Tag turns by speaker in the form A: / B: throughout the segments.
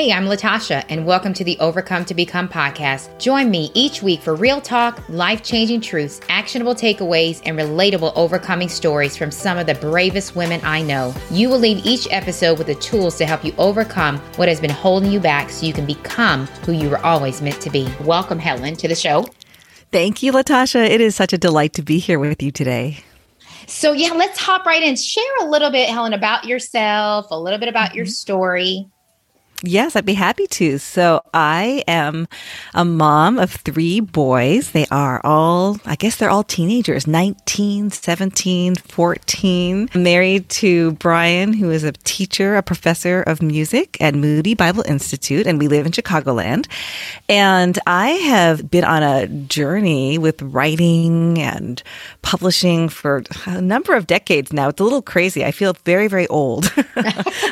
A: Hey, I'm Latasha, and welcome to the Overcome to Become podcast. Join me each week for real talk, life changing truths, actionable takeaways, and relatable overcoming stories from some of the bravest women I know. You will leave each episode with the tools to help you overcome what has been holding you back so you can become who you were always meant to be. Welcome, Helen, to the show.
B: Thank you, Latasha. It is such a delight to be here with you today.
A: So, yeah, let's hop right in. Share a little bit, Helen, about yourself, a little bit about mm-hmm. your story.
B: Yes, I'd be happy to. So I am a mom of three boys. They are all, I guess they're all teenagers, 19, 17, 14. I'm married to Brian, who is a teacher, a professor of music at Moody Bible Institute, and we live in Chicagoland. And I have been on a journey with writing and publishing for a number of decades now. It's a little crazy. I feel very, very old.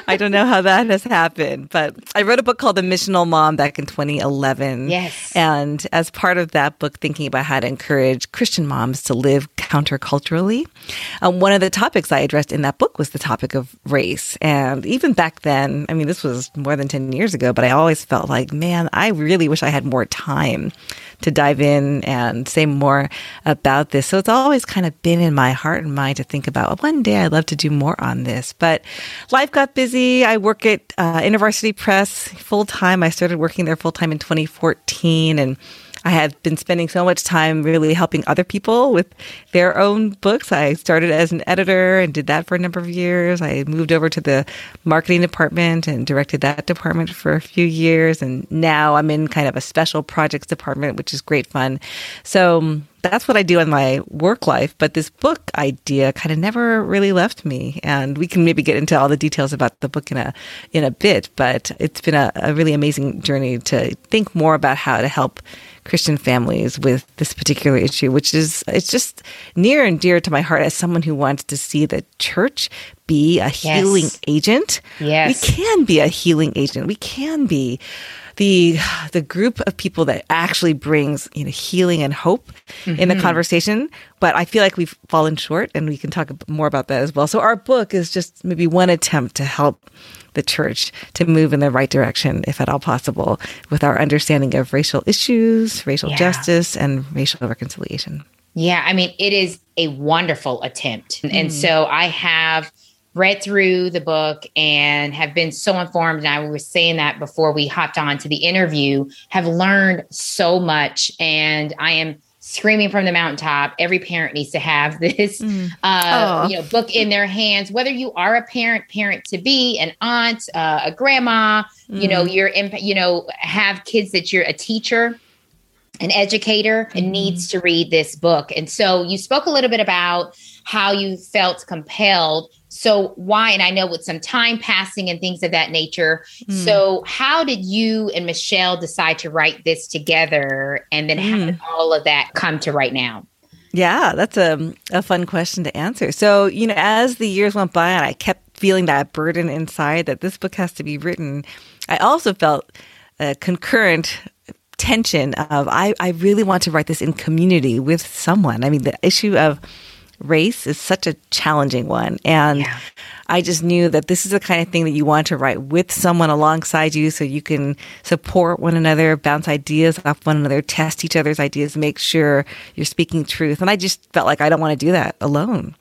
B: I don't know how that has happened, but I wrote a book called The Missional Mom back in 2011.
A: Yes.
B: And as part of that book, thinking about how to encourage Christian moms to live counterculturally, um, one of the topics I addressed in that book was the topic of race. And even back then, I mean, this was more than 10 years ago, but I always felt like, man, I really wish I had more time to dive in and say more about this. So it's always kind of been in my heart and mind to think about well, one day I'd love to do more on this. But life got busy. I work at uh, InterVarsity Press full time. I started working there full time in 2014 and I have been spending so much time really helping other people with their own books. I started as an editor and did that for a number of years. I moved over to the marketing department and directed that department for a few years. And now I'm in kind of a special projects department, which is great fun. So that's what I do in my work life. But this book idea kind of never really left me. And we can maybe get into all the details about the book in a in a bit. But it's been a, a really amazing journey to think more about how to help Christian families with this particular issue, which is it's just near and dear to my heart as someone who wants to see the church be a healing yes. agent.
A: Yes.
B: We can be a healing agent. We can be the the group of people that actually brings you know healing and hope mm-hmm. in the mm-hmm. conversation. But I feel like we've fallen short, and we can talk more about that as well. So our book is just maybe one attempt to help the church to move in the right direction, if at all possible, with our understanding of racial issues, racial yeah. justice, and racial reconciliation.
A: Yeah, I mean, it is a wonderful attempt. Mm. And so I have read through the book and have been so informed. And I was saying that before we hopped on to the interview, have learned so much. And I am screaming from the mountaintop. Every parent needs to have this, mm. uh, you know, book in their hands. Whether you are a parent, parent to be, an aunt, uh, a grandma, mm. you know, mm. you're, in, you know, have kids that you're a teacher, an educator, and needs to read this book. And so you spoke a little bit about how you felt compelled so why and i know with some time passing and things of that nature mm. so how did you and michelle decide to write this together and then mm. how did hmm. all of that come to right now
B: yeah that's a, a fun question to answer so you know as the years went by and i kept feeling that burden inside that this book has to be written i also felt a concurrent tension of I, I really want to write this in community with someone i mean the issue of race is such a challenging one. And yeah. I just knew that this is the kind of thing that you want to write with someone alongside you so you can support one another, bounce ideas off one another, test each other's ideas, make sure you're speaking truth. And I just felt like I don't want to do that alone.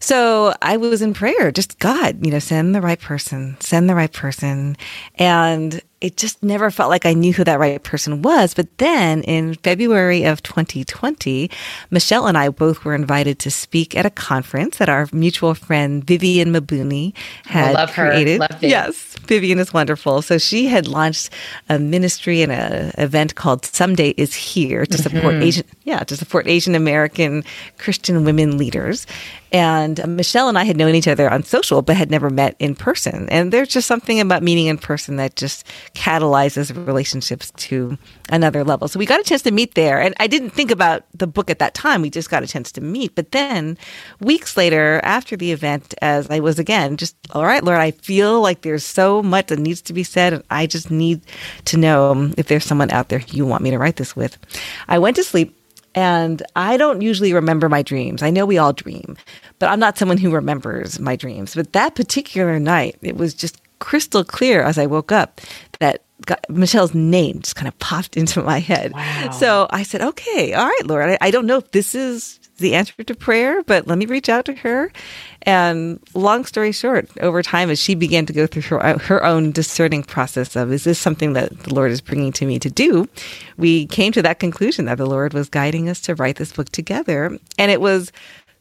B: So I was in prayer, just God, you know, send the right person, send the right person. And it just never felt like I knew who that right person was. But then in February of 2020, Michelle and I both were invited to speak at a conference that our mutual friend Vivian Mabuni had
A: love
B: created.
A: Love
B: yes, Vivian is wonderful. So she had launched a ministry and an event called Someday is Here to support mm-hmm. Asian, yeah, to support Asian American Christian women leaders. And Michelle and I had known each other on social, but had never met in person. And there's just something about meeting in person that just catalyzes relationships to another level. So we got a chance to meet there. And I didn't think about the book at that time. We just got a chance to meet. But then weeks later, after the event, as I was again, just, all right, Lord, I feel like there's so much that needs to be said. And I just need to know if there's someone out there you want me to write this with. I went to sleep and I don't usually remember my dreams. I know we all dream, but I'm not someone who remembers my dreams. But that particular night, it was just crystal clear as I woke up that God, Michelle's name just kind of popped into my head. Wow. So I said, okay, all right, Lord, I, I don't know if this is the answer to prayer, but let me reach out to her. And long story short, over time, as she began to go through her, her own discerning process of, is this something that the Lord is bringing to me to do? We came to that conclusion that the Lord was guiding us to write this book together. And it was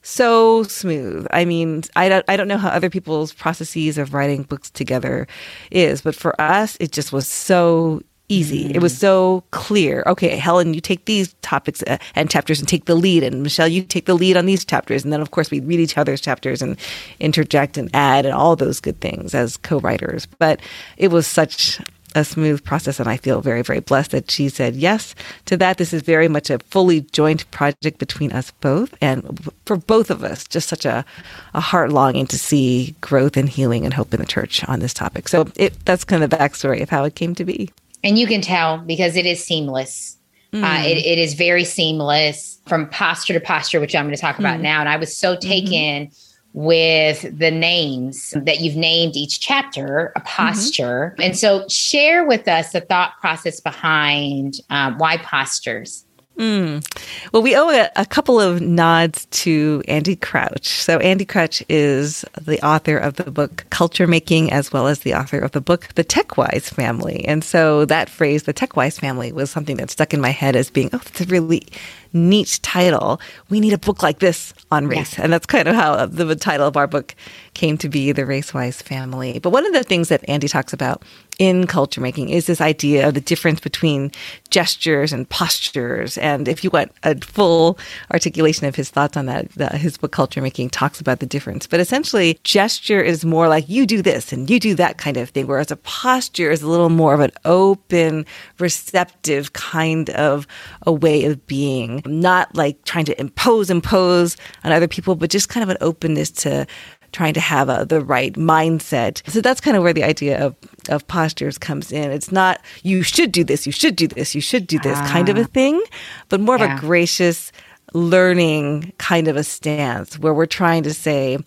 B: so smooth. I mean, I don't, I don't know how other people's processes of writing books together is, but for us, it just was so easy. Mm. It was mm. so clear. Okay, Helen, you take these topics uh, and chapters and take the lead, and Michelle, you take the lead on these chapters. And then, of course, we read each other's chapters and interject and add and all those good things as co writers. But it was such a smooth process. And I feel very, very blessed that she said yes to that. This is very much a fully joint project between us both. And for both of us, just such a, a heart longing to see growth and healing and hope in the church on this topic. So it, that's kind of the backstory of how it came to be.
A: And you can tell because it is seamless. Mm. Uh, it, it is very seamless from posture to posture, which I'm going to talk about mm. now. And I was so mm-hmm. taken. Mm-hmm with the names that you've named each chapter, a mm-hmm. posture. Mm-hmm. And so, share with us the thought process behind um, why postures.
B: Mm. Well, we owe a, a, couple of nods to Andy Crouch. So, Andy Crouch is the author of the book Culture Making, as well as the author of the book The TechWise Family. And so, that phrase, the TechWise Family, was something that stuck in my head as being, oh, that's a really neat title. We need a book like this on race. Yeah. And that's kind of how the title of our book came to be, The Racewise Family. But one of the things that Andy talks about in culture making is this idea of the difference between gestures and postures. And if you want a full articulation of his thoughts on that, the, his book Culture Making talks about the difference. But essentially, gesture is more like you do this and you do that kind of thing, whereas a posture is a little more of an open, receptive kind of a way of being, not like trying to impose, impose on other people, but just kind of an openness to trying to have a, the right mindset. So that's kind of where the idea of, of postures comes in. It's not, you should do this, you should do this, you should do this ah. kind of a ah. thing, but more yeah. of a gracious, learning kind of a stance where we're trying to say,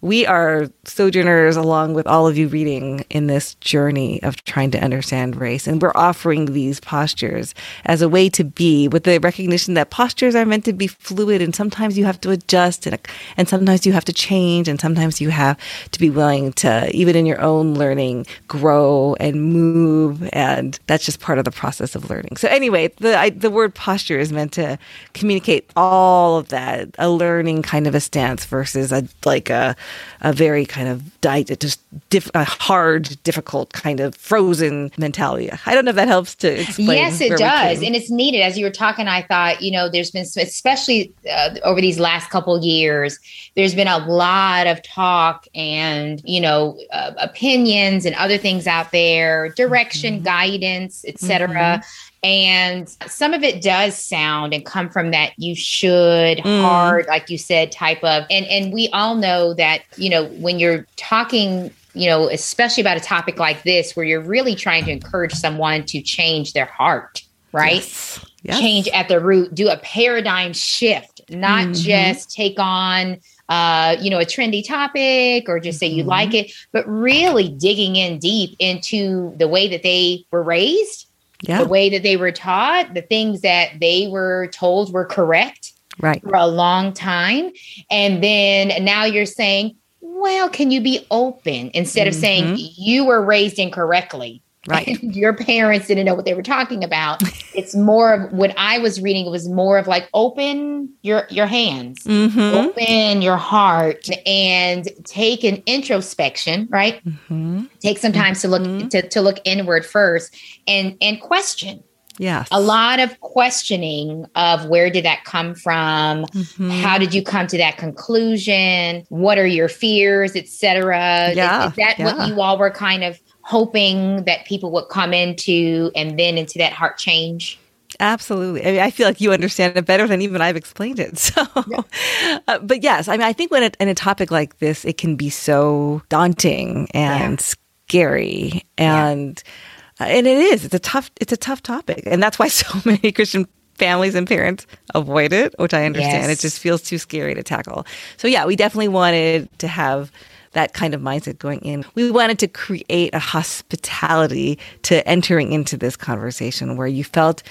B: we are sojourners along with all of you reading in this journey of trying to understand race. And we're offering these postures as a way to be with the recognition that postures are meant to be fluid and sometimes you have to adjust and, and sometimes you have to change and sometimes you have to be willing to, even in your own learning, grow and move. And that's just part of the process of learning. So anyway, the, I, the word posture is meant to communicate all all of that, a learning kind of a stance versus a like a a very kind of diet, just diff, a hard, difficult kind of frozen mentality. I don't know if that helps to explain.
A: Yes, it does, and it's needed. As you were talking, I thought you know there's been especially uh, over these last couple years, there's been a lot of talk and you know uh, opinions and other things out there, direction, mm-hmm. guidance, etc. Mm-hmm and some of it does sound and come from that you should mm. hard, like you said, type of and and we all know that, you know, when you're talking you know, especially about a topic like this, where you're really trying to encourage someone to change their heart, right? Yes. Yes. Change at the root, do a paradigm shift, not mm-hmm. just take on, uh, you know, a trendy topic or just say you mm-hmm. like it, but really digging in deep into the way that they were raised yeah. the way that they were taught, the things that they were told were correct
B: right.
A: for a long time. And then now you're saying, well, can you be open instead of mm-hmm. saying you were raised incorrectly?
B: Right.
A: your parents didn't know what they were talking about. it's more of what I was reading. It was more of like open your your hands, mm-hmm. open your heart, and take an introspection. Right. Mm-hmm. Take some time to look mm-hmm. to, to look inward first, and and question.
B: Yes.
A: A lot of questioning of where did that come from? Mm-hmm. How did you come to that conclusion? What are your fears, etc.
B: Yeah.
A: Is, is that yeah. what you all were kind of hoping that people would come into and then into that heart change?
B: Absolutely. I mean, I feel like you understand it better than even I've explained it. So, yeah. uh, but yes, I mean, I think when it, in a topic like this, it can be so daunting and yeah. scary, and yeah. uh, and it is. It's a tough. It's a tough topic, and that's why so many Christian families and parents avoid it, which I understand. Yes. It just feels too scary to tackle. So yeah, we definitely wanted to have that kind of mindset going in. We wanted to create a hospitality to entering into this conversation where you felt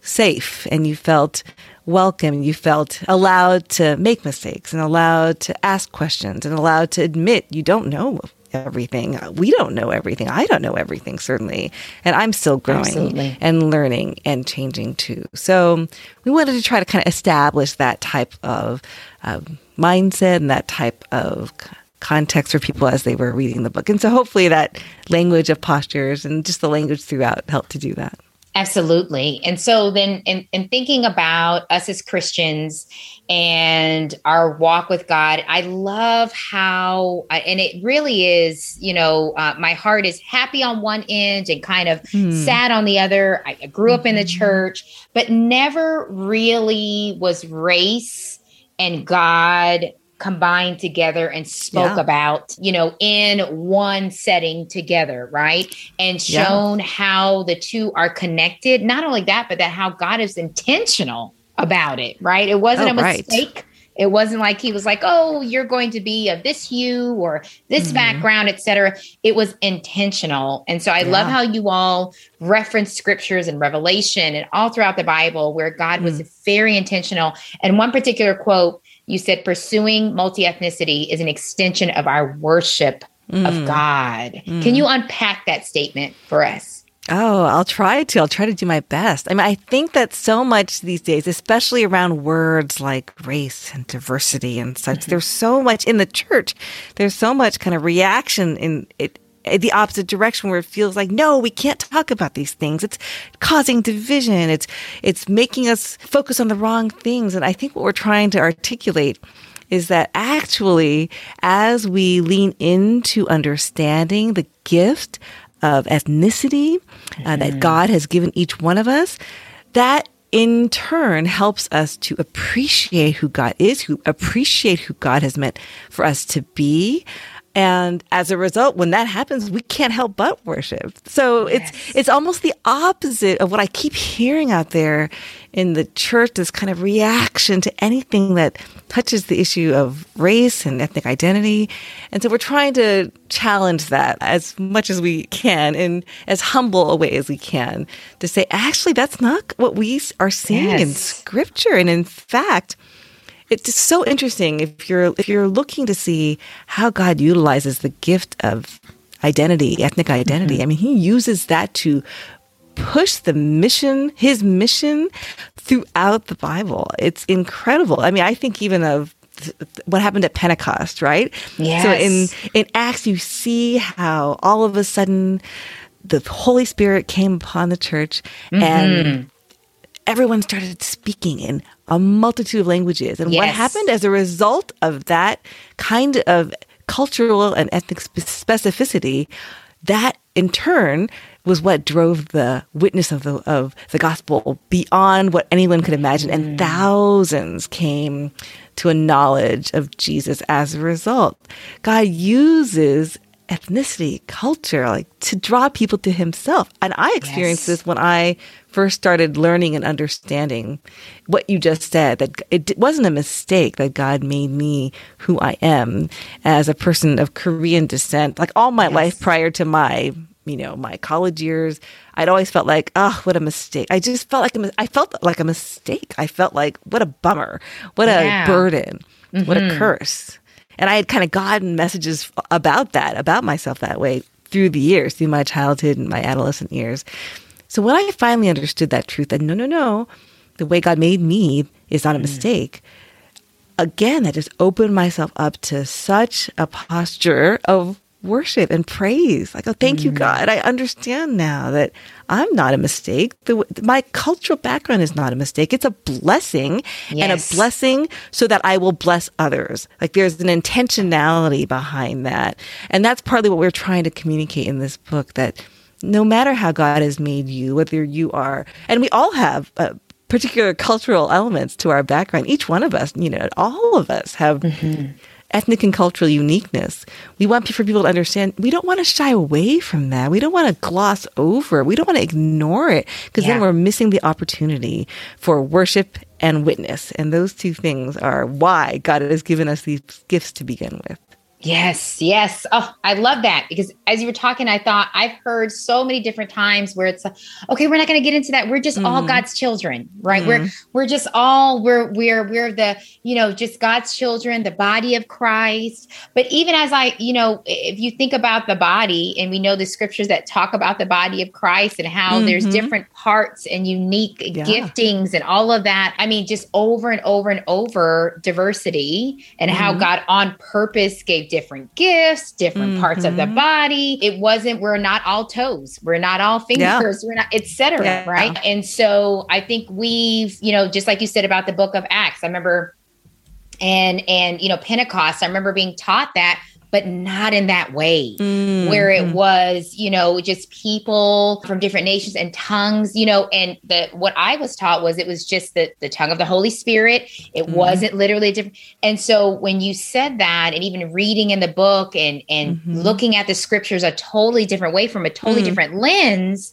B: safe and you felt welcome. You felt allowed to make mistakes and allowed to ask questions and allowed to admit you don't know everything. We don't know everything. I don't know everything, certainly. And I'm still growing Absolutely. and learning and changing too. So we wanted to try to kind of establish that type of um, mindset and that type of context for people as they were reading the book. And so hopefully that language of postures and just the language throughout helped to do that.
A: Absolutely. And so then in, in, thinking about us as Christians and our walk with God, I love how, and it really is, you know, uh, my heart is happy on one end and kind of mm. sad on the other. I, I grew up mm-hmm. in the mm-hmm. church, but never really was race and God combined together and spoke yeah. about, you know, in one setting together, right? And shown yeah. how the two are connected. Not only that, but that how God is intentional about it, right? It wasn't oh, a mistake. Right. It wasn't like he was like, "Oh, you're going to be of this hue or this mm-hmm. background, etc." It was intentional, and so I yeah. love how you all reference scriptures and Revelation and all throughout the Bible where God mm-hmm. was mm. very intentional. And one particular quote you said pursuing multi ethnicity is an extension of our worship mm. of God. Mm. Can you unpack that statement for us?
B: Oh, I'll try to. I'll try to do my best. I mean, I think that so much these days, especially around words like race and diversity and such, mm-hmm. there's so much in the church. There's so much kind of reaction in it the opposite direction where it feels like, no, we can't talk about these things. It's causing division. It's, it's making us focus on the wrong things. And I think what we're trying to articulate is that actually, as we lean into understanding the gift of ethnicity uh, mm-hmm. that God has given each one of us, that in turn helps us to appreciate who God is, who appreciate who God has meant for us to be, and as a result, when that happens, we can't help but worship. So yes. it's, it's almost the opposite of what I keep hearing out there in the church, this kind of reaction to anything that touches the issue of race and ethnic identity. And so we're trying to challenge that as much as we can in as humble a way as we can to say, actually, that's not what we are seeing yes. in scripture. And in fact, it's so interesting if you're if you're looking to see how God utilizes the gift of identity, ethnic identity. Mm-hmm. I mean, he uses that to push the mission, his mission throughout the Bible. It's incredible. I mean, I think even of what happened at Pentecost, right?
A: Yes.
B: So in in Acts you see how all of a sudden the Holy Spirit came upon the church mm-hmm. and everyone started speaking in a multitude of languages. And yes. what happened as a result of that kind of cultural and ethnic specificity, that in turn was what drove the witness of the of the gospel beyond what anyone could imagine, and mm. thousands came to a knowledge of Jesus as a result. God uses ethnicity, culture, like to draw people to himself. And I experienced yes. this when I first started learning and understanding what you just said, that it wasn't a mistake that God made me who I am as a person of Korean descent. Like all my yes. life prior to my you know, my college years, I'd always felt like, oh, what a mistake. I just felt like a, I felt like a mistake. I felt like, what a bummer, what yeah. a burden, mm-hmm. what a mm-hmm. curse. And I had kind of gotten messages about that, about myself that way through the years, through my childhood and my adolescent years. So when I finally understood that truth, that no, no, no, the way God made me is not a mm. mistake. Again, I just opened myself up to such a posture of worship and praise. Like, oh, thank you, God. I understand now that I'm not a mistake. The, my cultural background is not a mistake. It's a blessing yes. and a blessing so that I will bless others. Like, there's an intentionality behind that. And that's partly what we're trying to communicate in this book that no matter how God has made you, whether you are, and we all have, uh, particular cultural elements to our background. Each one of us, you know, all of us have mm-hmm ethnic and cultural uniqueness. We want for people to understand we don't want to shy away from that. We don't want to gloss over. We don't want to ignore it because yeah. then we're missing the opportunity for worship and witness. And those two things are why God has given us these gifts to begin with.
A: Yes, yes. Oh, I love that because as you were talking, I thought I've heard so many different times where it's like, okay, we're not going to get into that. We're just mm. all God's children, right? Mm. We're we're just all we're we're we're the you know just God's children, the body of Christ. But even as I you know, if you think about the body, and we know the scriptures that talk about the body of Christ and how mm-hmm. there's different parts and unique yeah. giftings and all of that. I mean, just over and over and over diversity and mm-hmm. how God on purpose gave different gifts, different mm-hmm. parts of the mm-hmm. body. It wasn't, we're not all toes, we're not all fingers, yeah. we're not, etc. Yeah. Right. And so I think we've, you know, just like you said about the book of Acts, I remember and and you know pentecost i remember being taught that but not in that way mm-hmm. where it was you know just people from different nations and tongues you know and the what i was taught was it was just the, the tongue of the holy spirit it mm-hmm. wasn't literally different and so when you said that and even reading in the book and and mm-hmm. looking at the scriptures a totally different way from a totally mm. different lens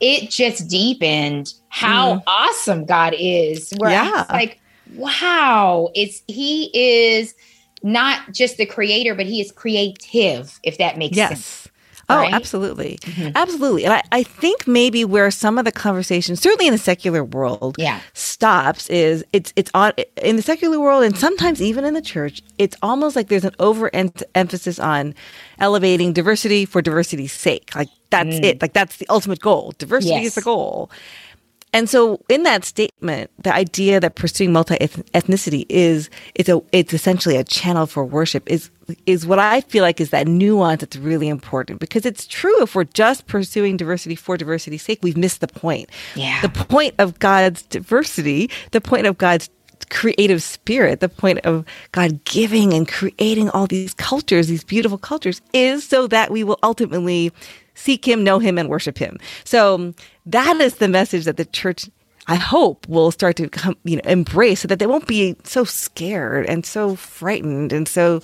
A: it just deepened how mm. awesome god is where yeah. like wow it's he is not just the creator, but he is creative, if that makes yes. sense.
B: Oh, right? absolutely. Mm-hmm. Absolutely. And I, I think maybe where some of the conversation, certainly in the secular world,
A: yeah.
B: stops is it's it's on in the secular world and sometimes even in the church, it's almost like there's an over emphasis on elevating diversity for diversity's sake. Like that's mm. it. Like that's the ultimate goal. Diversity yes. is the goal. And so in that statement, the idea that pursuing multi-ethnicity is it's a it's essentially a channel for worship is is what I feel like is that nuance that's really important because it's true if we're just pursuing diversity for diversity's sake, we've missed the point.
A: Yeah.
B: The point of God's diversity, the point of God's creative spirit, the point of God giving and creating all these cultures, these beautiful cultures, is so that we will ultimately seek him, know him, and worship him. So that is the message that the church I hope will start to come, you know, embrace so that they won't be so scared and so frightened and so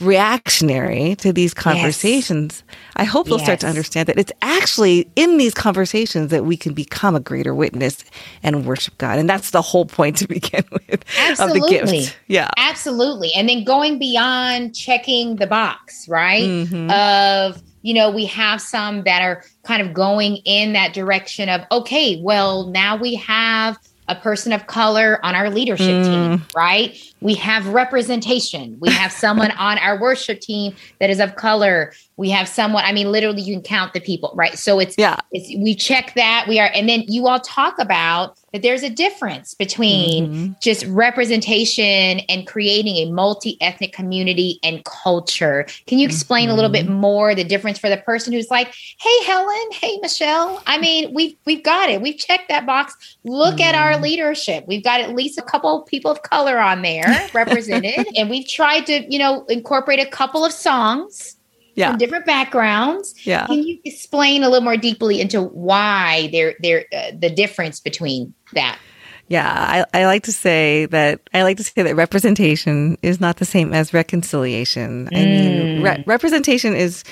B: reactionary to these conversations. Yes. I hope they'll yes. start to understand that it's actually in these conversations that we can become a greater witness and worship God. And that's the whole point to begin with
A: Absolutely.
B: of the gift. Yeah.
A: Absolutely. And then going beyond checking the box, right? Mm-hmm. Of you know, we have some that are kind of going in that direction of, okay, well, now we have a person of color on our leadership mm. team, right? We have representation. We have someone on our worship team that is of color. We have someone, I mean, literally you can count the people, right? So it's,
B: yeah,
A: it's, we check that we are, and then you all talk about that there's a difference between mm-hmm. just representation and creating a multi-ethnic community and culture. Can you explain mm-hmm. a little bit mm-hmm. more the difference for the person who's like, "Hey Helen, hey Michelle, I mean, we've we've got it. We've checked that box. Look mm-hmm. at our mm-hmm. leadership. We've got at least a couple of people of color on there represented and we've tried to, you know, incorporate a couple of songs yeah. from different backgrounds.
B: Yeah.
A: Can you explain a little more deeply into why there there uh, the difference between that?
B: Yeah, I, I like to say that I like to say that representation is not the same as reconciliation. Mm. I mean, re- representation is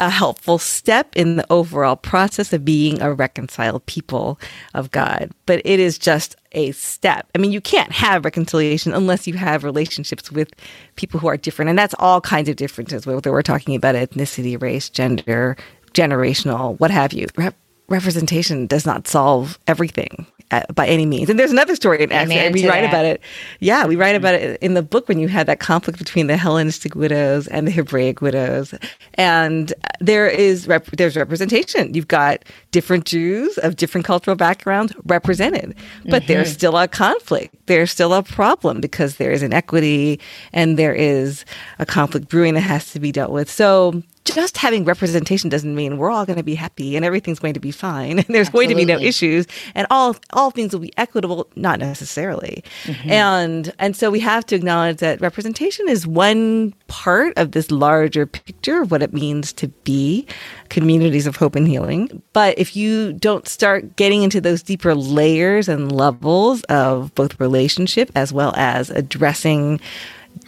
B: a helpful step in the overall process of being a reconciled people of God, but it is just a step. I mean, you can't have reconciliation unless you have relationships with people who are different. And that's all kinds of differences, whether we're talking about ethnicity, race, gender, generational, what have you. Rep- representation does not solve everything by any means. And there's another story in Acts. We write that. about it. Yeah, we write about it in the book when you had that conflict between the Hellenistic widows and the Hebraic widows. And there is rep- there's representation. You've got different Jews of different cultural backgrounds represented, but mm-hmm. there's still a conflict. There's still a problem because there is inequity and there is a conflict brewing that has to be dealt with. So just having representation doesn't mean we're all going to be happy and everything's going to be fine and there's Absolutely. going to be no issues and all all things will be equitable not necessarily mm-hmm. and and so we have to acknowledge that representation is one part of this larger picture of what it means to be communities of hope and healing but if you don't start getting into those deeper layers and levels of both relationship as well as addressing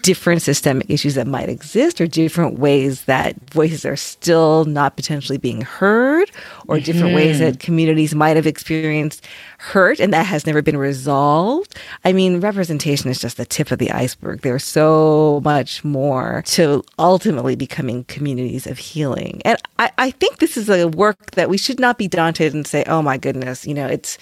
B: different systemic issues that might exist or different ways that voices are still not potentially being heard or different mm-hmm. ways that communities might have experienced hurt and that has never been resolved. I mean, representation is just the tip of the iceberg. There's so much more to ultimately becoming communities of healing. And I, I think this is a work that we should not be daunted and say, oh my goodness, you know, it's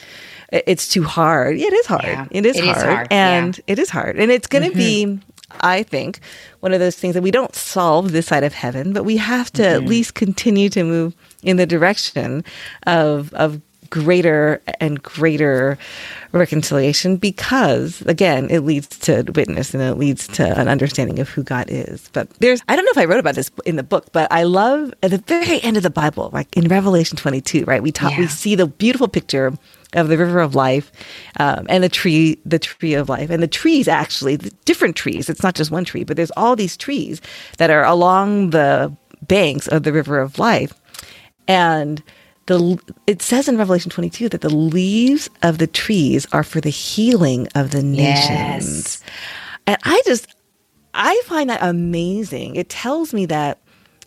B: it's too hard. It is hard. Yeah, it is it hard. Is hard. And yeah. it is hard. And it's going to mm-hmm. be I think, one of those things that we don't solve this side of heaven, but we have to mm-hmm. at least continue to move in the direction of of greater and greater reconciliation because again it leads to witness and it leads to an understanding of who god is but there's i don't know if i wrote about this in the book but i love at the very end of the bible like in revelation 22 right we talk yeah. we see the beautiful picture of the river of life um, and the tree the tree of life. And the trees actually the different trees it's not just one tree but there's all these trees that are along the banks of the river of life. And the it says in revelation 22 that the leaves of the trees are for the healing of the nations. Yes. and i just i find that amazing. It tells me that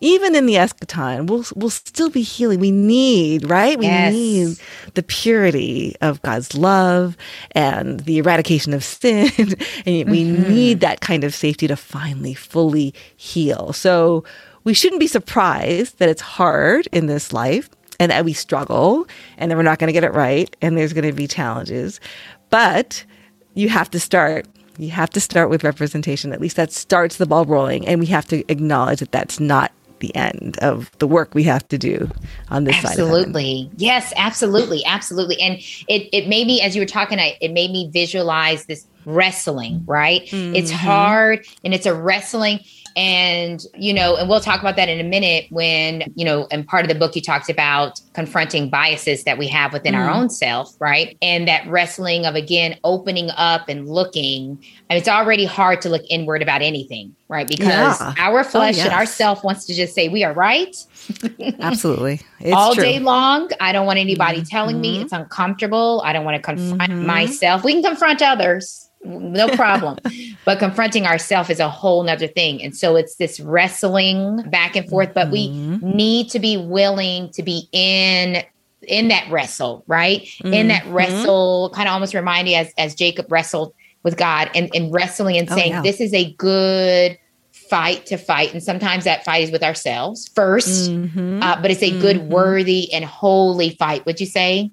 B: even in the eschaton, we'll we'll still be healing. We need, right? We yes. need the purity of God's love and the eradication of sin. and we mm-hmm. need that kind of safety to finally fully heal. So we shouldn't be surprised that it's hard in this life and that we struggle and that we're not going to get it right and there's going to be challenges. But you have to start you have to start with representation. At least that starts the ball rolling. And we have to acknowledge that that's not the end of the work we have to do on this side.
A: absolutely. Yes, absolutely. Absolutely. And it, it made me, as you were talking, I, it made me visualize this wrestling, right? Mm-hmm. It's hard and it's a wrestling and, you know, and we'll talk about that in a minute when, you know, and part of the book you talked about confronting biases that we have within mm. our own self, right? And that wrestling of again opening up and looking. And it's already hard to look inward about anything, right? Because yeah. our oh, flesh oh, yes. and our self wants to just say we are right.
B: Absolutely.
A: It's All true. day long. I don't want anybody mm-hmm. telling me it's uncomfortable. I don't want to confront mm-hmm. myself. We can confront others no problem. but confronting ourselves is a whole nother thing. And so it's this wrestling back and forth, but mm-hmm. we need to be willing to be in in that wrestle, right? Mm-hmm. In that mm-hmm. wrestle, kind of almost remind you as as Jacob wrestled with God and, and wrestling and oh, saying, oh, yeah. This is a good fight to fight. And sometimes that fight is with ourselves 1st mm-hmm. uh, but it's a good, mm-hmm. worthy, and holy fight. Would you say?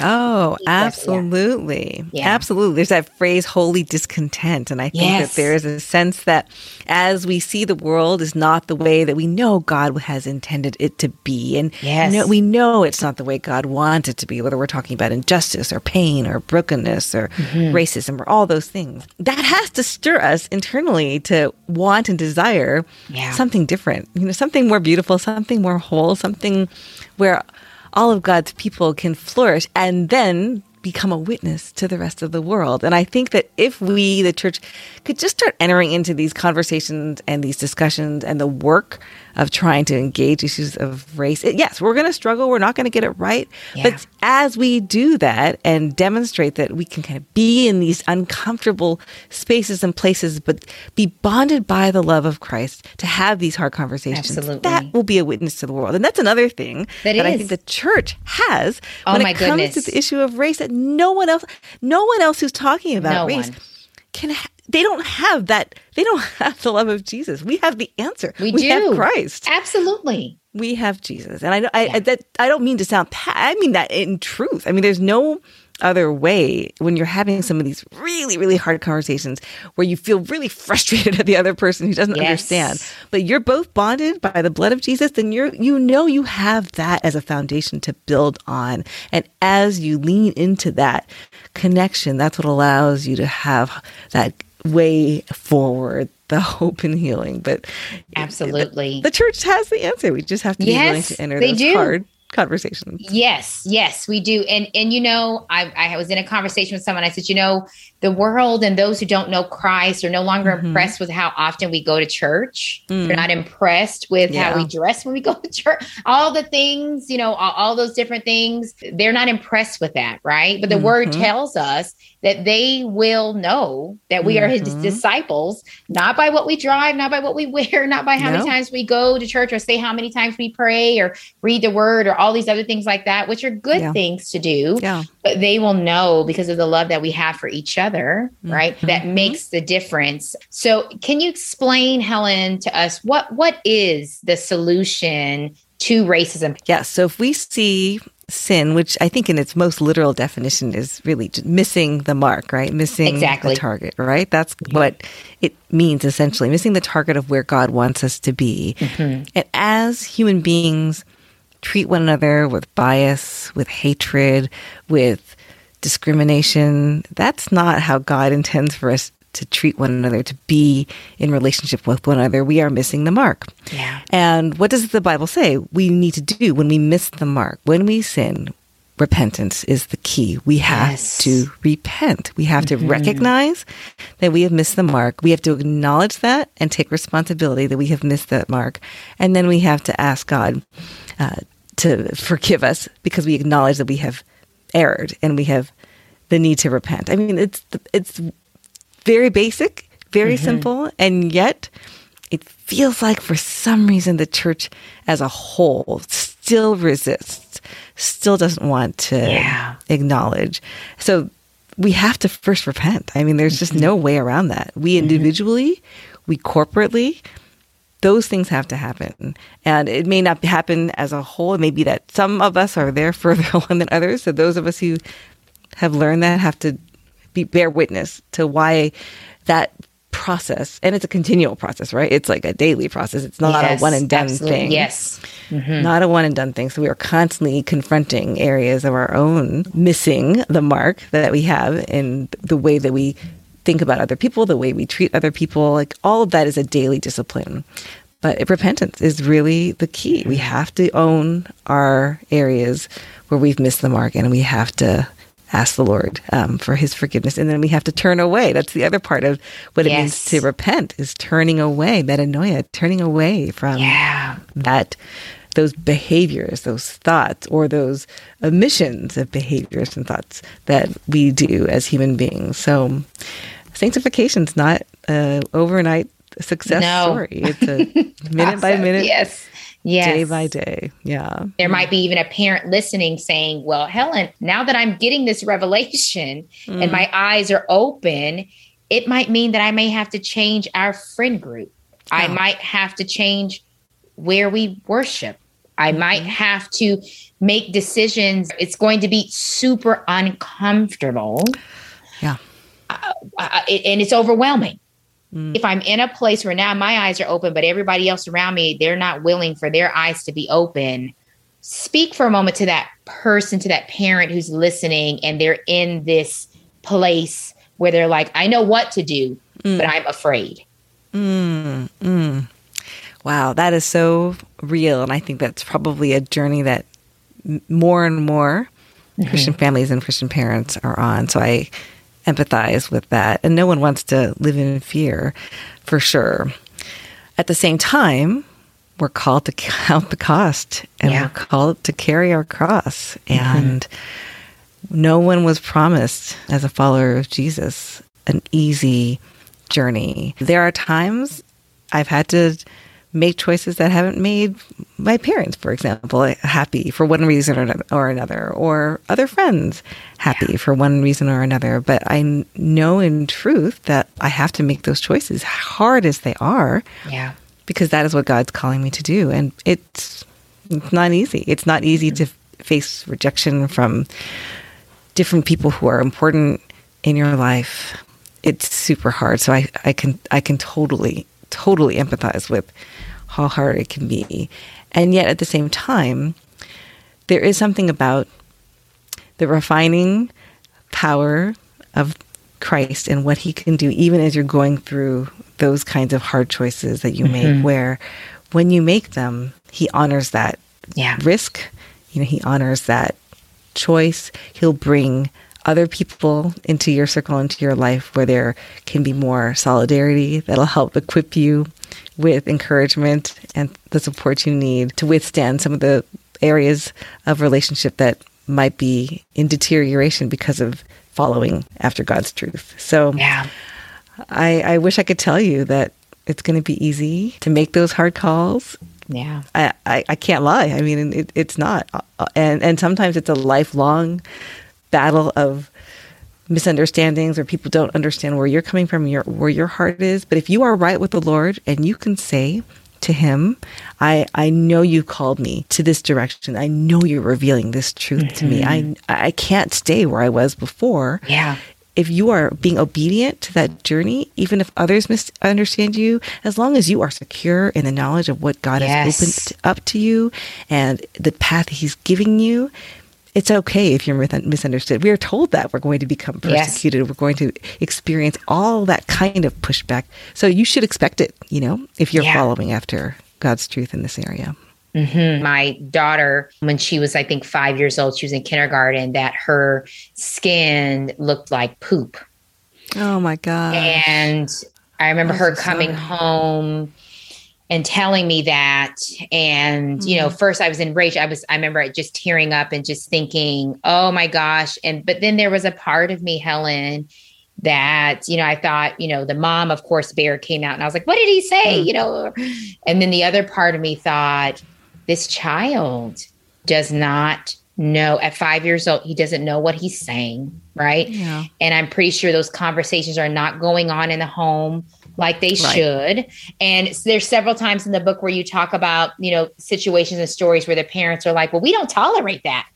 B: Oh, absolutely. Yeah. Absolutely. There's that phrase, holy discontent. And I think yes. that there is a sense that as we see the world is not the way that we know God has intended it to be. And yes. know, we know it's not the way God wanted it to be, whether we're talking about injustice or pain or brokenness or mm-hmm. racism or all those things. That has to stir us internally to want and desire yeah. something different, you know, something more beautiful, something more whole, something where all of God's people can flourish and then become a witness to the rest of the world. And I think that if we, the church, could just start entering into these conversations and these discussions and the work of trying to engage issues of race, it, yes, we're going to struggle. We're not going to get it right. Yeah. But as we do that and demonstrate that we can kind of be in these uncomfortable spaces and places, but be bonded by the love of Christ to have these hard conversations, Absolutely. that will be a witness to the world. And that's another thing that, that I think the church has oh when it comes goodness. to the issue of race that no one else, no one else who's talking about no race one. Can. Ha- they don't have that. They don't have the love of Jesus. We have the answer.
A: We, we do.
B: have Christ.
A: Absolutely.
B: We have Jesus, and I, I, yeah. I that I don't mean to sound. I mean that in truth. I mean, there's no other way when you're having some of these really, really hard conversations where you feel really frustrated at the other person who doesn't yes. understand, but you're both bonded by the blood of Jesus, then you're, you know, you have that as a foundation to build on. And as you lean into that connection, that's what allows you to have that way forward the hope and healing but
A: absolutely
B: the, the, church has the answer we just have to be yes, willing to enter they those do. hard conversations.
A: Yes, yes, we do. And and you know, I I was in a conversation with someone. I said, you know, the world and those who don't know Christ are no longer mm-hmm. impressed with how often we go to church. Mm. They're not impressed with yeah. how we dress when we go to church. All the things, you know, all, all, those different things, they're not impressed with that, right? But the mm-hmm. word tells us that they will know that we mm-hmm. are his mm-hmm. disciples, not by what we drive, not by what we wear, not by how no. many times we go to church or say how many times we pray or read the word or all these other things like that, which are good yeah. things to do. Yeah. But they will know because of the love that we have for each other, mm-hmm. right? That makes the difference. So can you explain, Helen, to us what what is the solution to racism?
B: Yeah. So if we see sin, which I think in its most literal definition is really missing the mark, right? Missing exactly. the target, right? That's what it means essentially, missing the target of where God wants us to be. Mm-hmm. And as human beings treat one another with bias, with hatred, with discrimination, that's not how God intends for us to treat one another, to be in relationship with one another, we are missing the mark.
A: Yeah.
B: And what does the Bible say we need to do when we miss the mark? When we sin, repentance is the key. We have yes. to repent. We have mm-hmm. to recognize that we have missed the mark. We have to acknowledge that and take responsibility that we have missed that mark. And then we have to ask God uh, to forgive us because we acknowledge that we have erred and we have the need to repent. I mean, it's it's very basic, very mm-hmm. simple, and yet it feels like for some reason the church as a whole still resists, still doesn't want to yeah. acknowledge. So we have to first repent. I mean, there's just mm-hmm. no way around that. We mm-hmm. individually, mm-hmm. we corporately, those things have to happen. And it may not happen as a whole. It may be that some of us are there further along than others. So those of us who have learned that have to be, bear witness to why that process and it's a continual process right it's like a daily process it's not yes, a one and done absolutely. thing
A: yes
B: mm-hmm. not a one and done thing so we are constantly confronting areas of our own missing the mark that we have in the way that we think about other people the way we treat other people like all of that is a daily discipline but repentance is really the key we have to own our areas where we've missed the mark and we have to ask the Lord um, for His forgiveness, and then we have to turn away. That's the other part of what it yes. means to repent is turning away, metanoia, turning away from
A: yeah.
B: that those behaviors, those thoughts, or those omissions of behaviors and thoughts that we do as human beings. So, sanctification is not an overnight success no. story. It's a minute by minute.
A: Yes
B: yes. day by day. Yeah.
A: There might be even a parent listening saying, Well, Helen, now that I'm getting this revelation mm. and my eyes are open, it might mean that I may have to change our friend group. Oh. I might have to change where we worship. I mm-hmm. might have to make decisions. It's going to be super uncomfortable.
B: Yeah.
A: Uh, uh, and it's overwhelming. Mm. If I'm in a place where now my eyes are open, but everybody else around me, they're not willing for their eyes to be open, speak for a moment to that person, to that parent who's listening, and they're in this place where they're like, I know what to do, mm. but I'm afraid.
B: Mm, mm. Wow, that is so real. And I think that's probably a journey that more and more mm-hmm. Christian families and Christian parents are on. So I empathize with that. And no one wants to live in fear, for sure. At the same time, we're called to count the cost and yeah. we're called to carry our cross. Mm-hmm. And no one was promised, as a follower of Jesus, an easy journey. There are times I've had to make choices that haven't made my parents, for example, happy for one reason or another, or other friends happy yeah. for one reason or another. But I know in truth that I have to make those choices, hard as they are.
A: Yeah.
B: Because that is what God's calling me to do. And it's, it's not easy. It's not easy mm-hmm. to face rejection from different people who are important in your life. It's super hard. So I, I can I can totally totally empathize with how hard it can be. And yet at the same time, there is something about the refining power of Christ and what he can do, even as you're going through those kinds of hard choices that you mm-hmm. make, where when you make them, he honors that
A: yeah.
B: risk. You know, he honors that choice. He'll bring other people into your circle, into your life where there can be more solidarity that'll help equip you with encouragement and the support you need to withstand some of the areas of relationship that might be in deterioration because of following after God's truth. So
A: Yeah.
B: I, I wish I could tell you that it's going to be easy to make those hard calls.
A: Yeah.
B: I, I, I can't lie. I mean, it, it's not. Uh, And, and sometimes it's a lifelong battle of misunderstandings or people don't understand where you're coming from, your, where your heart is. But if you are right with the Lord and you can say to Him, I, I know you called me to this direction. I know you're revealing this truth to me. I, mm-hmm. I can't stay where I was before
A: Yeah.
B: if you are being obedient to that journey, even if others misunderstand you, as long as you are secure in the knowledge of what God has opened up to you and the path He's giving you, it's okay if you're misunderstood. We are told that we're going to become
A: Yes.
B: persecuted. We're going to experience all that kind of pushback. So you should expect it, you know, if you're
A: Yeah.
B: following after God's truth in this area. Mm-hmm.
A: My daughter, when she was, I think, five years old, she was in kindergarten, that her skin looked like poop.
B: Oh my God.
A: And I remember
B: I'm
A: her
B: so
A: coming
B: sorry.
A: home and telling me that. And, you know, mm-hmm. first I was enraged. I was, I remember just tearing up and just thinking, oh my gosh. And, but then there was a part of me, Helen, that, you know, I thought, you know, the mom, of course, Bear came out and I was like, what did he say? Mm. You know, and then the other part of me thought, this child does not know at five years old, he doesn't know what he's saying. Right.
B: Yeah.
A: And I'm pretty sure those conversations are not going on in the home like they
B: Right.
A: should. And there's several times in the book where you talk about, you know, situations and stories where the parents are like, well, we don't tolerate that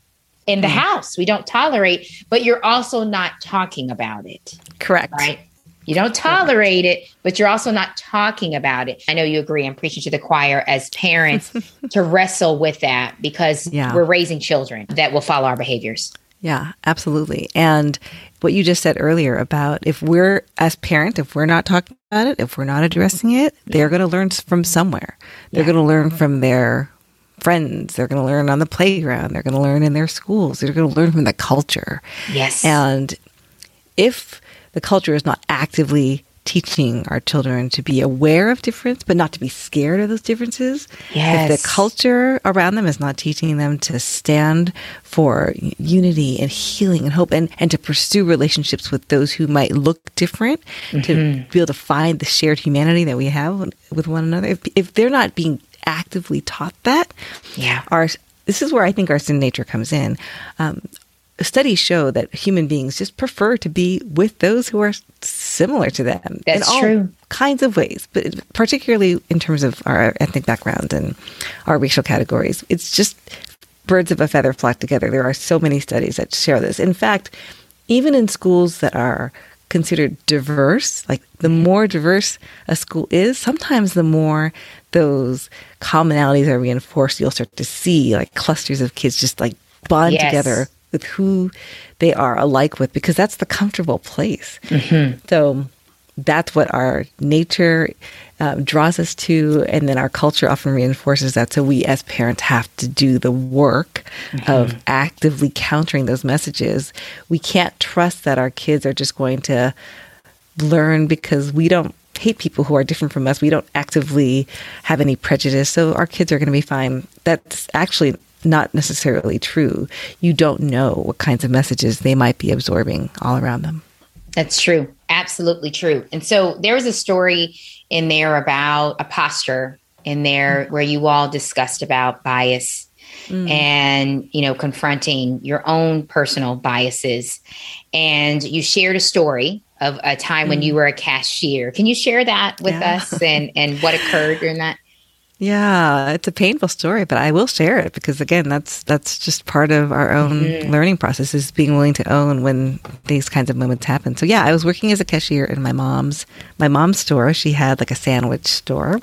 A: in the mm. house. We don't tolerate, but you're also not talking about it,
B: Correct.
A: right? You don't tolerate it, but you're also not talking about it. I know you agree. I'm preaching to the choir as parents to wrestle with that because
B: Yeah.
A: we're raising children that will follow our behaviors.
B: Yeah, absolutely. And what you just said earlier about if we're, as parent, if we're not talking about it, if we're not addressing it, they're going to learn from somewhere. They're
A: Yeah.
B: going to learn from their friends. They're going to learn on the playground. They're going to learn in their schools. They're going to learn from the culture.
A: Yes.
B: And if the culture is not actively teaching our children to be aware of difference, but not to be scared of those differences, if
A: Yes.
B: the culture around them is not teaching them to stand for unity and healing and hope and, and to pursue relationships with those who might look different, to be able to find the shared humanity that we have with one another, if, if they're not being actively taught that,
A: Yeah.
B: our this is where I think our sin nature comes in. Um, studies show that human beings just prefer to be with those who are similar to them
A: That's
B: in all
A: true.
B: kinds of ways, but particularly in terms of our ethnic background and our racial categories. It's just birds of a feather flock together. There are so many studies that show this. In fact, even in schools that are considered diverse, like the mm-hmm. more diverse a school is, sometimes the more those commonalities are reinforced, you'll start to see like clusters of kids just like bond
A: Yes.
B: together with who they are alike with because that's the comfortable place. So that's what our nature um, draws us to, and then our culture often reinforces that. So we, as parents, have to do the work of actively countering those messages. We can't trust that our kids are just going to learn because we don't hate people who are different from us. We don't actively have any prejudice. So our kids are going to be fine. That's actually not necessarily true. You don't know what kinds of messages they might be absorbing all around them.
A: That's true. Absolutely true. And so there was a story in there about a posture in there mm. where you all discussed about bias mm. and, you know, confronting your own personal biases. And you shared a story of a time when mm. you were a cashier. Can you share that with
B: Yeah.
A: us and, and what occurred during that?
B: Yeah, it's a painful story, but I will share it because again, that's that's just part of our own learning process is being willing to own when these kinds of moments happen. So yeah, I was working as a cashier in my mom's my mom's store. She had like a sandwich store.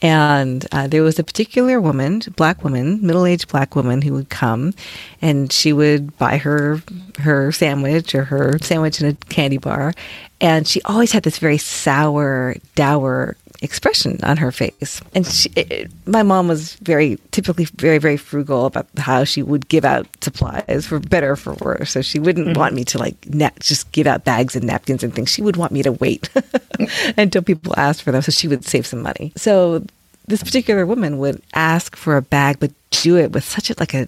B: And uh, there was a particular woman, black woman, middle-aged black woman, who would come, and she would buy her her sandwich or her sandwich in a candy bar, and she always had this very sour, dour expression on her face. And she, it, my mom was very typically very very frugal about how she would give out supplies for better or for worse. So she wouldn't mm-hmm. want me to like na- just give out bags and napkins and things. She would want me to wait until people asked for them, so she would save some money. So this particular woman would ask for a bag, but do it with such a like a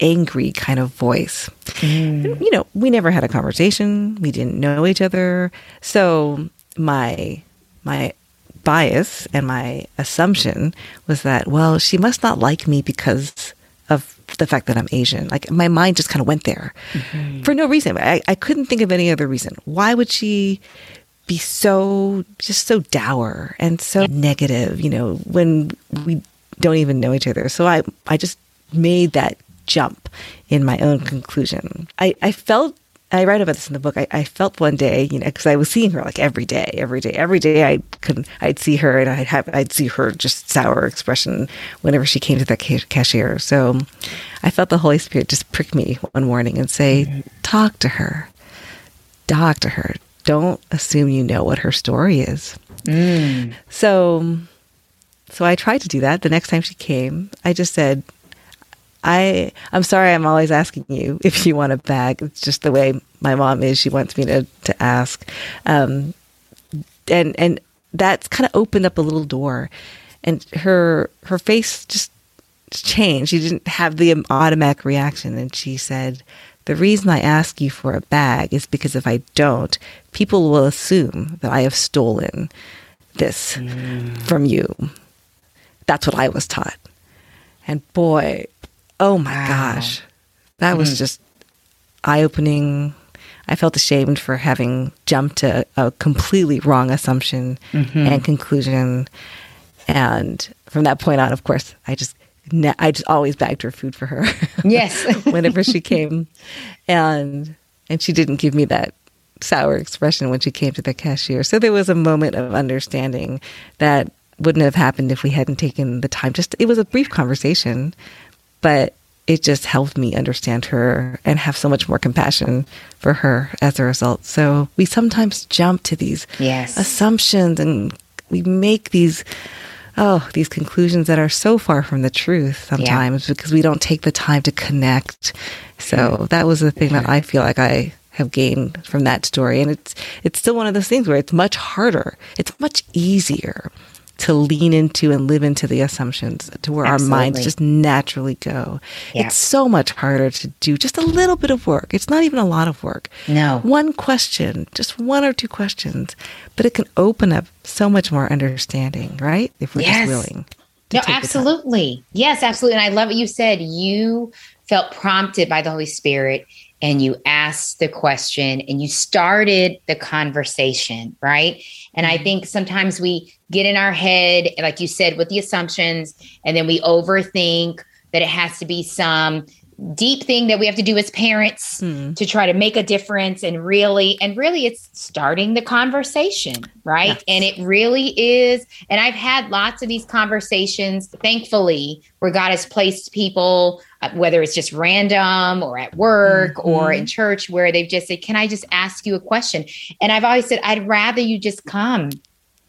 B: angry kind of voice. Mm. You know, we never had a conversation. We didn't know each other. So my my bias and my assumption was that well, she must not like me because of the fact that I'm Asian. Like my mind just kind of went there mm-hmm. for no reason. I, I couldn't think of any other reason. Why would she be so just so dour and so negative, you know, when we don't even know each other. So I I just made that jump in my own conclusion. I, I felt I write about this in the book. I, I felt one day, you know, because I was seeing her like every day, every day, every day. I could, I'd see her, and I'd have, I'd see her just sour expression whenever she came to that cashier. So, I felt the Holy Spirit just prick me one morning and say, "Talk to her, talk to her. Don't assume you know what her story is." Mm. So, so I tried to do that. The next time she came, I just said, I I'm sorry I'm always asking you if you want a bag. It's just the way my mom is. She wants me to to ask. Um, and and that's kind of opened up a little door and her her face just changed. She didn't have the automatic reaction and she said, "The reason I ask you for a bag is because if I don't, people will assume that I have stolen this mm. from you." That's what I was taught. And boy, Oh my wow. gosh. That mm-hmm. was just eye opening. I felt ashamed for having jumped to a completely wrong assumption mm-hmm. and conclusion. And from that point on, of course, I just I just always bagged her food for her.
A: Yes.
B: whenever she came. And and she didn't give me that sour expression when she came to the cashier. So there was a moment of understanding that wouldn't have happened if we hadn't taken the time. Just it was a brief conversation, but it just helped me understand her and have so much more compassion for her as a result. So we sometimes jump to these
A: yes.
B: assumptions and we make these oh, these conclusions that are so far from the truth sometimes yeah. because we don't take the time to connect. So mm-hmm. that was the thing that mm-hmm. I feel like I have gained from that story. And it's it's still one of those things where it's much harder. It's much easier to lean into and live into the assumptions to where Absolutely. our minds just naturally go. Yeah. It's so much harder to do just a little bit of work. It's not even a lot of work.
A: No.
B: One question, just one or two questions, but it can open up so much more understanding, right? If we're yes. just willing.
A: No, absolutely. Yes, absolutely. And I love what you said. You felt prompted by the Holy Spirit and you asked the question and you started the conversation, right? And I mm-hmm. think sometimes we get in our head, like you said, with the assumptions, and then we overthink that it has to be some deep thing that we have to do as parents mm. to try to make a difference and really and really it's starting the conversation right yes. and it really is and i've had lots of these conversations thankfully where god has placed people uh, whether it's just random or at work mm-hmm. or in church where they've just said can i just ask you a question and i've always said i'd rather you just come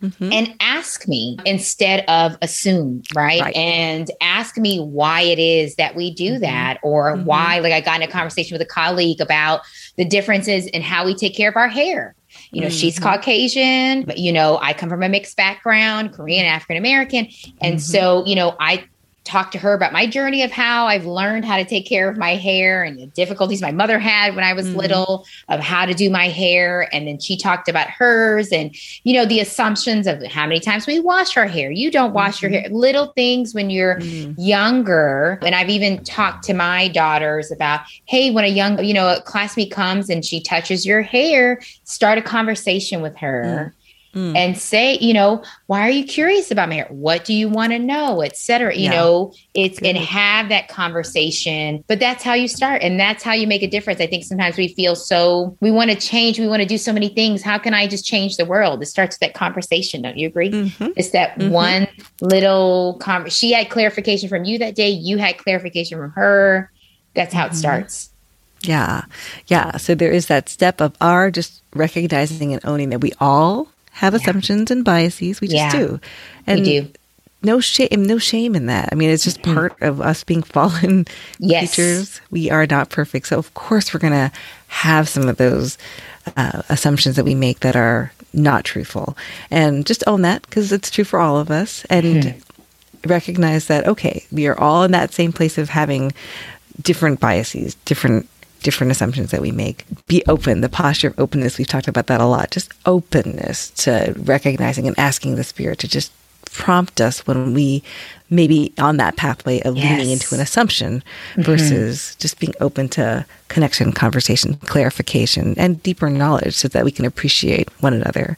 A: Mm-hmm. and ask me instead of assume, right? right? And ask me why it is that we do mm-hmm. that or mm-hmm. why, like, I got in a conversation with a colleague about the differences in how we take care of our hair. You know, she's mm-hmm. Caucasian, but, you know, I come from a mixed background, Korean, African American. And mm-hmm. so, you know, I talk to her about my journey of how I've learned how to take care of my hair and the difficulties my mother had when I was mm-hmm. little of how to do my hair. And then she talked about hers and, you know, the assumptions of how many times we wash our hair. You don't wash mm-hmm. your hair, little things when you're mm-hmm. younger. And I've even talked to my daughters about, hey, when a young, you know, a classmate comes and she touches your hair, start a conversation with her. Mm and say, you know, why are you curious about hair? What do you want to know, etc. You yeah. know, it's Good. and have that conversation. But that's how you start, and that's how you make a difference. I think sometimes we feel so we want to change, we want to do so many things. How can I just change the world? It starts with that conversation. Don't you agree? Mm-hmm. It's that mm-hmm. one little conversation. She had clarification from you that day. You had clarification from her. That's how mm-hmm. it starts.
B: Yeah. Yeah. So there is that step of our just recognizing and owning that we all have assumptions and biases. We just
A: Yeah.
B: do. And
A: we do.
B: no shame no shame in that. I mean, it's just part of us being fallen
A: Yes.
B: creatures. We are not perfect. So of course we're going to have some of those uh, assumptions that we make that are not truthful. And just own that because it's true for all of us and recognize that okay, we are all in that same place of having different biases, different different assumptions that we make. Be open, the posture of openness, we've talked about that a lot. Just openness to recognizing and asking the spirit to just prompt us when we maybe on that pathway of leaning into an assumption mm-hmm. versus just being open to connection, conversation, clarification, and deeper knowledge so that we can appreciate one another.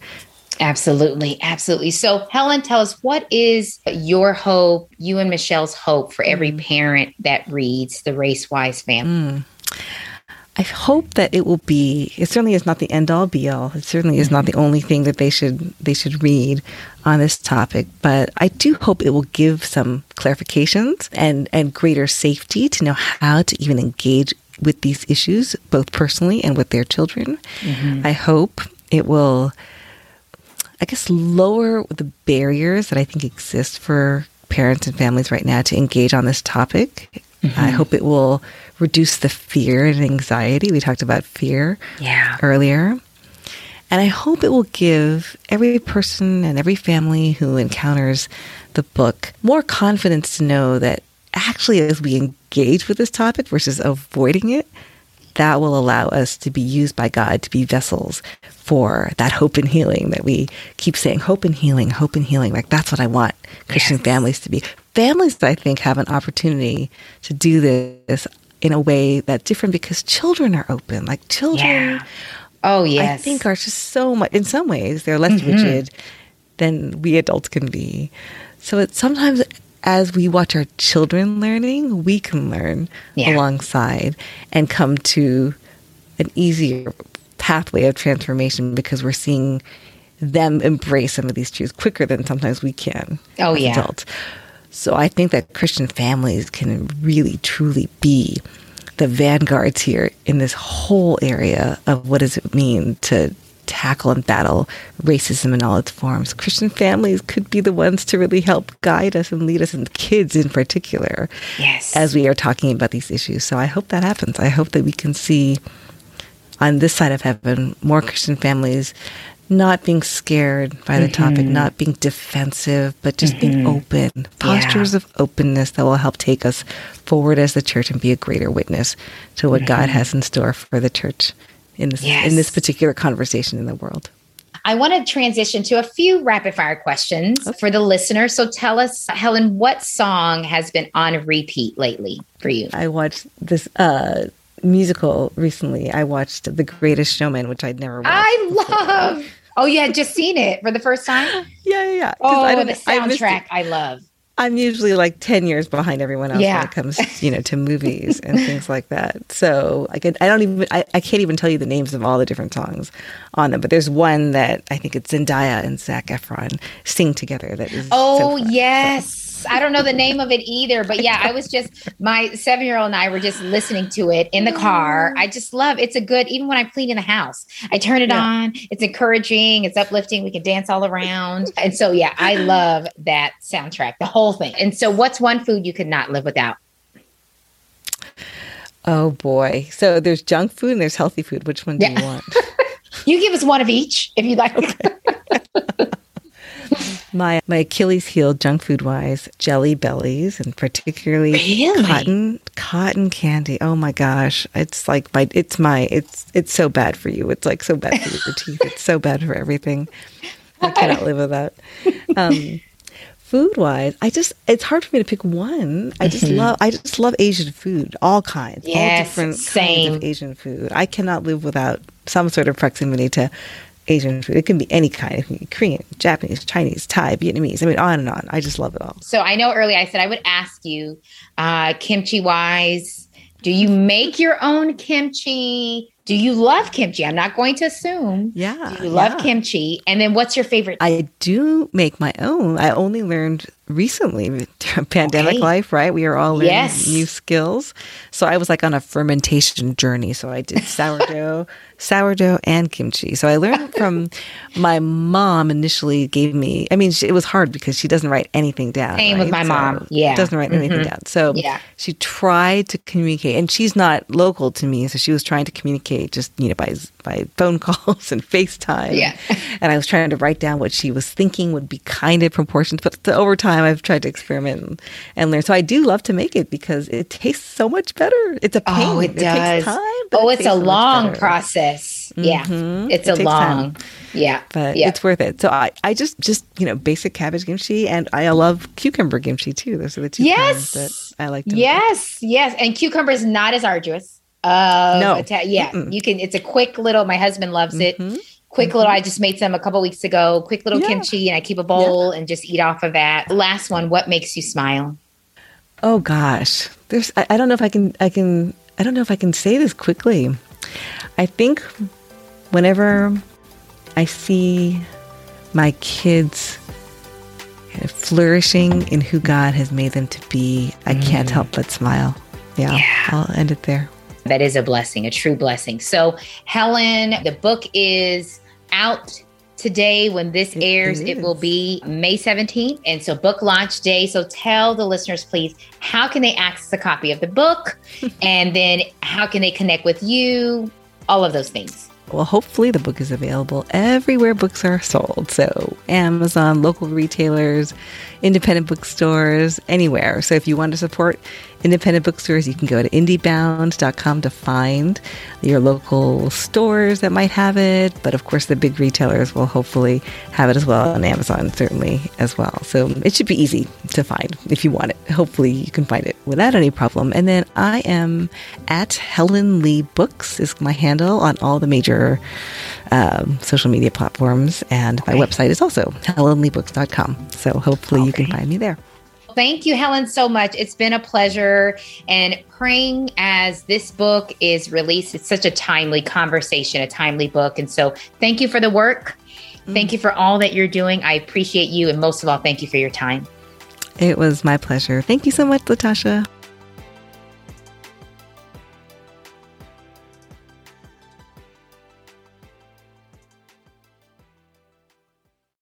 A: Absolutely. Absolutely. So, Helen, tell us what is your hope, you and Michelle's hope for every mm. parent that reads the Race Wise family? Mm.
B: I hope that it will be. It certainly is not the end all be all. It certainly is not the mm-hmm. only thing that they should they should read on this topic. But I do hope it will give some clarifications and and greater safety to know how to even engage with these issues, both personally and with their children. Mm-hmm. I hope it will. I guess lower the barriers that I think exist for parents and families right now to engage on this topic. Mm-hmm. I hope it will reduce the fear and anxiety. We talked about fear
A: Yeah.
B: earlier. And I hope it will give every person and every family who encounters the book more confidence to know that actually, as we engage with this topic versus avoiding it, that will allow us to be used by God to be vessels for that hope and healing that we keep saying hope and healing, hope and healing. Like that's what I want Christian
A: Yes.
B: families to be. Families, I think, have an opportunity to do this in a way that's different because children are open. Like children,
A: Yeah. Oh, yes. Mm-hmm.
B: I think are just so much. In some ways, they're less rigid than we adults can be. So it's sometimes as we watch our children learning, we can learn
A: Yeah.
B: alongside and come to an easier pathway of transformation because we're seeing them embrace some of these truths quicker than sometimes we can
A: Oh, yeah.
B: adults. So I think that Christian families can really truly be the vanguards here in this whole area of what does it mean to tackle and battle racism in all its forms. Christian families could be the ones to really help guide us and lead us, and kids in particular,
A: Yes.
B: as we are talking about these issues. So I hope that happens. I hope that we can see on this side of heaven more Christian families not being scared by the topic, mm-hmm. not being defensive, but just being mm-hmm. open. Postures of openness that will help take us forward as the church and be a greater witness to what God mm-hmm. has in store for the church in this in this particular conversation in the world.
A: I want to transition to a few rapid fire questions for the listener. So tell us, Helen, what song has been on repeat lately for you?
B: I watched this uh musical recently. I watched The Greatest Showman, which I'd never watched.
A: I love. Oh, you had just seen it for the first time?
B: yeah, yeah, yeah.
A: Oh,
B: I
A: the
B: I
A: soundtrack I love.
B: I'm usually like 10 years behind everyone else
A: Yeah.
B: when it comes, you know, to movies and things like that. So I can, I don't even, I, I can't even tell you the names of all the different songs on them, but there's one that I think it's Zendaya and Zac Efron sing together. That is,
A: Oh,
B: fun.
A: yes. I don't know the name of it either, but yeah, I was just my seven year old and I were just listening to it in the car. I just love it's a good even when I'm cleaning the house. I turn it
B: Yeah.
A: on. It's encouraging, it's uplifting, we can dance all around. And so yeah, I love that soundtrack, the whole thing. And so what's one food you could not live without?
B: Oh boy. So there's junk food and there's healthy food. Which one do
A: Yeah.
B: you want?
A: You give us one of each if you'd like.
B: my, my Achilles heel junk food wise, jelly bellies and particularly
A: Really?
B: cotton, cotton candy. Oh my gosh. It's like my, it's my, it's, it's so bad for you. It's like so bad for your teeth. It's so bad for everything. I cannot live without. Um, food wise, I just it's hard for me to pick one. I just love I just love Asian food, all kinds, all
A: Yes,
B: different kinds
A: same.
B: of Asian food. I cannot live without some sort of proximity to Asian food. It can be any kind. It can be Korean, Japanese, Chinese, Thai, Vietnamese. I mean, on and on. I just love it all.
A: So I know earlier I said I would ask you, uh, kimchi wise, do you make your own kimchi? Do you love kimchi? I'm not going to assume.
B: Yeah,
A: Do you love
B: yeah.
A: kimchi? And then what's your favorite?
B: I do make my own. I only learned recently, pandemic okay. life, right? We are all learning yes. new skills. So I was like on a fermentation journey. So I did sourdough, sourdough and kimchi. So I learned from my mom initially gave me, I mean, it was hard because she doesn't write anything down.
A: Same right? with my
B: so
A: mom. Yeah.
B: Doesn't write mm-hmm. anything down. So yeah. she tried to communicate and she's not local to me. So she was trying to communicate just, you know, by, by phone calls and FaceTime.
A: Yeah.
B: and I was trying to write down what she was thinking would be kind of proportions. But over time, I've tried to experiment and, and, learn. So I do love to make it because it tastes so much better. It's a pain.
A: Oh, it, it does. Time, oh, it's a long process. Yeah, mm-hmm. it's it a long. Time. Yeah,
B: but
A: yeah.
B: it's worth it. So I, I just, just you know, basic cabbage kimchi, and I love cucumber kimchi too. Those are the two yes. that I like.
A: yes, make. yes, and cucumber is not as arduous. Uh,
B: no,
A: yeah, Mm-mm. you can. It's a quick little. My husband loves mm-hmm. it. Quick mm-hmm. little. I just made some a couple weeks ago. Quick little yeah. kimchi, and I keep a bowl yeah. and just eat off of that. Last one. What makes you smile?
B: Oh gosh, there's. I, I don't know if I can. I can. I don't know if I can say this quickly. I think whenever I see my kids kind of flourishing in who God has made them to be, I can't mm. help but smile. Yeah, yeah, I'll end it there.
A: That is a blessing, a true blessing. So, Helen, the book is out today when this airs. It, it, will be may 17th and so book launch day. So tell the listeners please how can they access a copy of the book? And then how can they connect with you? All of those things.
B: Well, hopefully, the book is available everywhere books are sold. So, Amazon, local retailers, independent bookstores, anywhere. So, if you want to support independent bookstores, you can go to indiebound.com to find your local stores that might have it. But of course, the big retailers will hopefully have it as well on Amazon, certainly as well. So it should be easy to find if you want it. Hopefully, you can find it without any problem. And then I am at Helen Lee Books, is my handle on all the major um, social media platforms. And my website is also helenleebooks.com. So hopefully, okay. you can find me there.
A: Thank you, Helen, so much. It's been a pleasure. And praying as this book is released, it's such a timely conversation, a timely book. And so thank you for the work. Thank mm. you for all that you're doing. I appreciate you. And most of all, thank you for your time.
B: It was my pleasure. Thank you so much, Latasha.